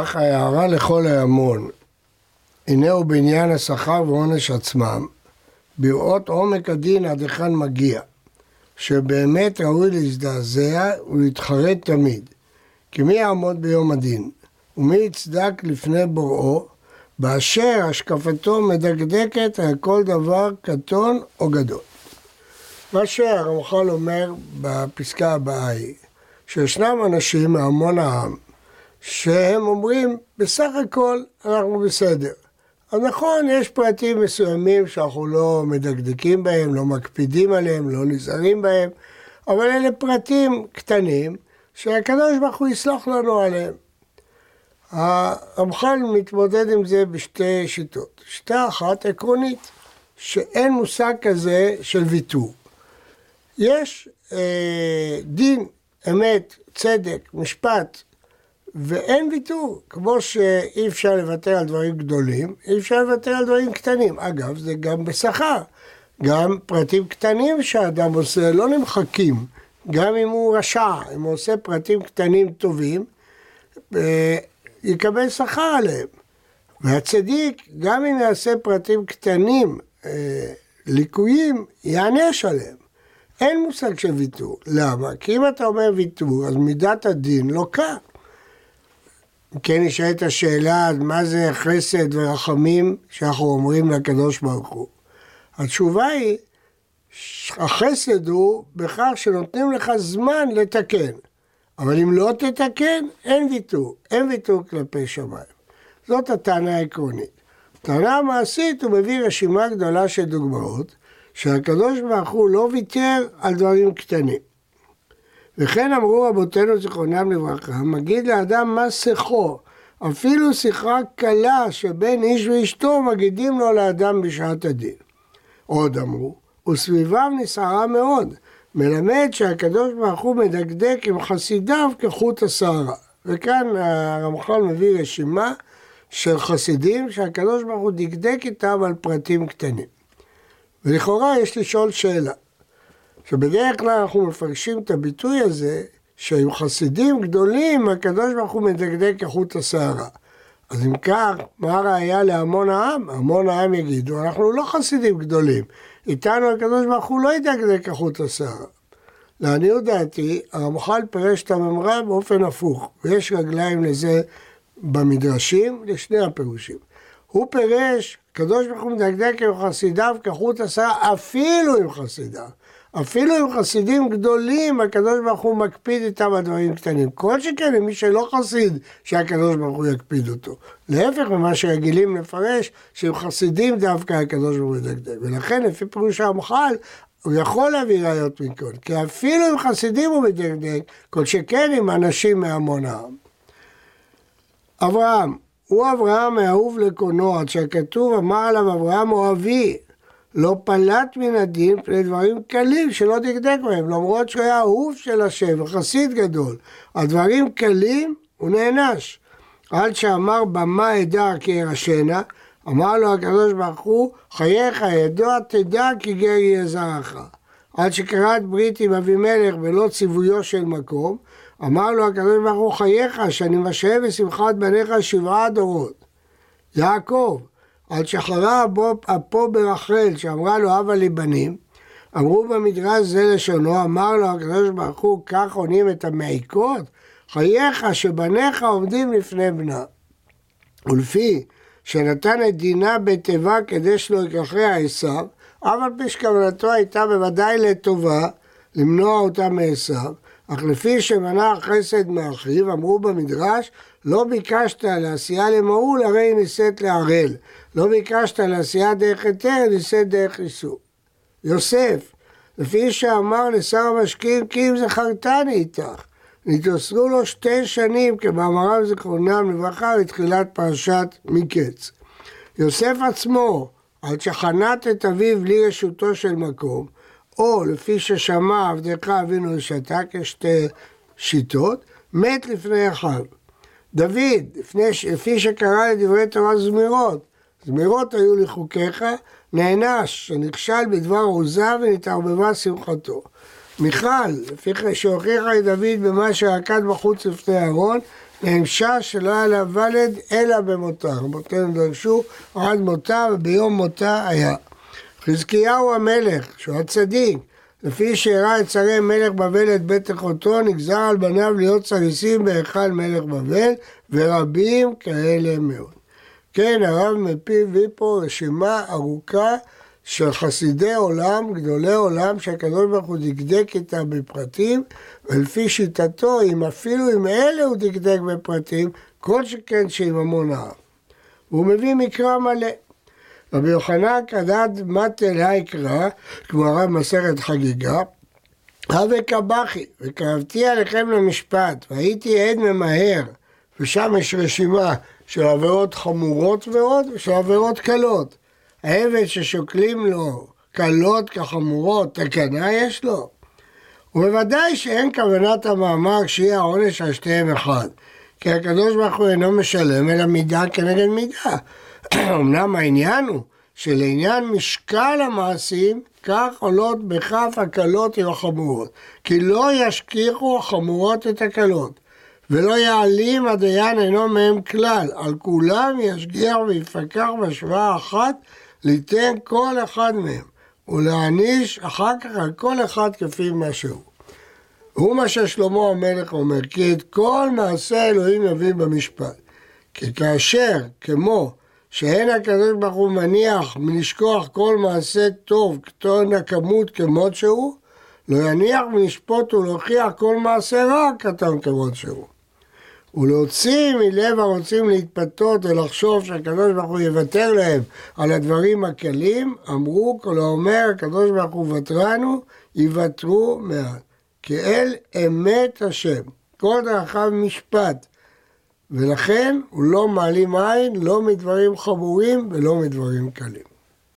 כך ההערה לכל ההמון, הנה הוא בעניין השכר ועונש עצמם, בראות עומק הדין עד היכן מגיע, שבאמת ראוי להזדעזע ולהתחרט תמיד, כי מי יעמוד ביום הדין, ומי יצדק לפני בוראו, באשר השקפתו מדקדקת על כל דבר קטון או גדול. מה שהרמח"ל אומר בפסקה הבאה היא, שישנם אנשים מהמון העם, שהם אומרים, בסך הכל אנחנו בסדר. אז נכון, יש פרטים מסוימים שאנחנו לא מדקדקים בהם, לא מקפידים עליהם, לא נזהרים בהם, אבל אלה פרטים קטנים שהקדוש ברוך הוא יסלח לנו עליהם. הרמח"ל מתמודד עם זה בשתי שיטות. שיטה אחת עקרונית, שאין מושג כזה של ויתור. יש אה, דין, אמת, צדק, משפט, ואין ויתור. כמו שאי אפשר לוותר על דברים גדולים, אי אפשר לוותר על דברים קטנים. אגב, זה גם בשכר. גם פרטים קטנים שהאדם עושה לא נמחקים, גם אם הוא רשע, אם הוא עושה פרטים קטנים טובים, אה, יקבל שכר עליהם. והצדיק, גם אם יעשה פרטים קטנים, אה, ליקויים, יענש עליהם. אין מושג של ויתור. למה? כי אם אתה אומר ויתור, אז מידת הדין לא קם. כן נשאלת השאלה, מה זה חסד ורחמים שאנחנו אומרים לקדוש ברוך הוא? התשובה היא, החסד הוא בכך שנותנים לך זמן לתקן. אבל אם לא תתקן, אין ויתור. אין ויתור כלפי שמיים. זאת הטענה העקרונית. הטענה המעשית, הוא מביא רשימה גדולה של דוגמאות, שהקדוש ברוך הוא לא ויתר על דברים קטנים. וכן אמרו רבותינו זיכרונם לברכה, מגיד לאדם מה שיחו, אפילו שיחה קלה שבין איש ואשתו מגידים לו לאדם בשעת הדין. עוד אמרו, וסביבם נסערה מאוד, מלמד שהקדוש ברוך הוא מדקדק עם חסידיו כחוט השערה. וכאן הרמח"ל מביא רשימה של חסידים שהקדוש ברוך הוא דקדק איתם על פרטים קטנים. ולכאורה יש לשאול שאלה, שבדרך כלל אנחנו מפרשים את הביטוי הזה שהיו חסידים גדולים, הקדוש ברוך הוא מדקדק כחוט השערה. אז אם כך, מה הראייה להמון העם? המון העם יגידו, אנחנו לא חסידים גדולים, איתנו הקדוש ברוך הוא לא ידקדק כחוט השערה. לעניות דעתי, הרמח"ל פירש את הממרה באופן הפוך, ויש רגליים לזה במדרשים, לשני הפירושים. הוא פירש, הקדוש ברוך הוא מדקדק עם חסידיו כחוט השערה, אפילו עם חסידיו. אפילו עם חסידים גדולים, הקדוש ברוך הוא מקפיד איתם על דברים קטנים. כל שכן, עם מי שלא חסיד, שהקדוש ברוך הוא יקפיד אותו. להפך ממה שרגילים לפרש, שעם חסידים דווקא הקדוש ברוך הוא ידקדק. ולכן, לפי פירוש הרמח"ל, הוא יכול להביא ראיות מכל, כי אפילו עם חסידים הוא מדקדק, כל שכן עם אנשים מהמון העם. אברהם, הוא אברהם האהוב לקונו, עד שהכתוב אמר עליו אברהם אוהבי, לא פלט מן הדין פני דברים קלים שלא דקדק בהם, למרות שהוא היה אהוב של השם וחסיד גדול. על דברים קלים הוא נענש. עד שאמר במה אדע כי ירשנה, אמר לו הקדוש ברוך הוא, חייך ידוע תדע כי גר יהיה זרעך. עד שקראת ברית עם אבימלך ולא ציוויו של מקום, אמר לו הקדוש ברוך הוא, חייך שאני משהה בשמחת בניך שבעה דורות. יעקב, על שחרה אפו ברחל, שאמרה לו אבא לי בנים, אמרו במדרש זה לשונו, אמר לו הקדוש ברוך הוא, כך עונים את המעיקות, חייך שבניך עומדים לפני בנה. ולפי שנתן את דינה בתיבה כדי שלא יקחיה עשיו, אף על פי שכוונתו הייתה בוודאי לטובה, למנוע אותה מעשיו, אך לפי שמנע חסד מאחיו, אמרו במדרש, לא ביקשת לעשייה למהול, הרי היא נישאת לערל. לא ביקשת לעשייה דרך היתר, נישאת דרך איסור. יוסף, לפי שאמר לשר המשקיעים, כי אם זכרתני איתך. נתאסרו לו שתי שנים כמאמריו זיכרונם לברכה לתחילת פרשת מקץ. יוסף עצמו, עד שחנת את אביו בלי רשותו של מקום, או לפי ששמע עבדך אבינו ושתק, יש שתי שיטות, מת לפני אחיו. דוד, לפני, לפי שקרא לדברי תורה זמירות, זמירות היו לחוקיך, נענש, שנכשל בדבר עוזה ונתערבבה שמחתו. מיכל, לפי שהוכיחה את דוד במה שרקד בחוץ לפני אהרון, נאמשה שלא היה לה ולד אלא במותה. רבותינו דרשו עד מותה וביום מותה היה. חזקיהו המלך, שהוא הצדיק, לפי שהראה את שרי מלך בבל את בית אחותו, נגזר על בניו להיות סריסים בהיכל מלך בבל, ורבים כאלה מאוד. כן, הרב מפיו הביא פה רשימה ארוכה של חסידי עולם, גדולי עולם, שהקדוש ברוך הוא דקדק איתם בפרטים, ולפי שיטתו, אם אפילו עם אלה הוא דקדק בפרטים, כל שכן שעם המון העם. והוא מביא מקרא מלא. רבי יוחנן כדד מטל היקרא, כמו הרב מסכת חגיגה, הווה קבחי, וקרבתי עליכם למשפט, והייתי עד ממהר, ושם יש רשימה של עבירות חמורות ועוד, ושל עבירות קלות. העבד ששוקלים לו קלות כחמורות, תקנה יש לו. ובוודאי שאין כוונת המאמר שיהיה העונש על שתיהם אחד. כי הקדוש ברוך הוא אינו משלם אלא מידה כנגד מידה. אמנם העניין הוא שלעניין משקל המעשים, כך עולות בכף הקלות עם החמורות. כי לא ישכיחו החמורות את הקלות, ולא יעלים הדיין אינו מהם כלל. על כולם ישגיח ויפקח בשוואה אחת ליתן כל אחד מהם, ולהעניש אחר כך על כל אחד כפי מה שהוא. הוא מה ששלמה המלך אומר, כי את כל מעשה אלוהים יביא במשפט. כי כאשר, כמו שאין הקדוש ברוך הוא מניח מלשכוח כל מעשה טוב קטון הכמות כמות שהוא, לא יניח מלשפוט ולהוכיח כל מעשה רע קטן כמות שהוא. ולהוציא מלב הרוצים להתפתות ולחשוב שהקדוש ברוך הוא יוותר להם על הדברים הקלים, אמרו כל האומר הקדוש ברוך הוא ותרנו, יוותרו מעט. כי אל אמת השם, כל דרכיו משפט, ולכן הוא לא מעלים עין, לא מדברים חמורים ולא מדברים קלים.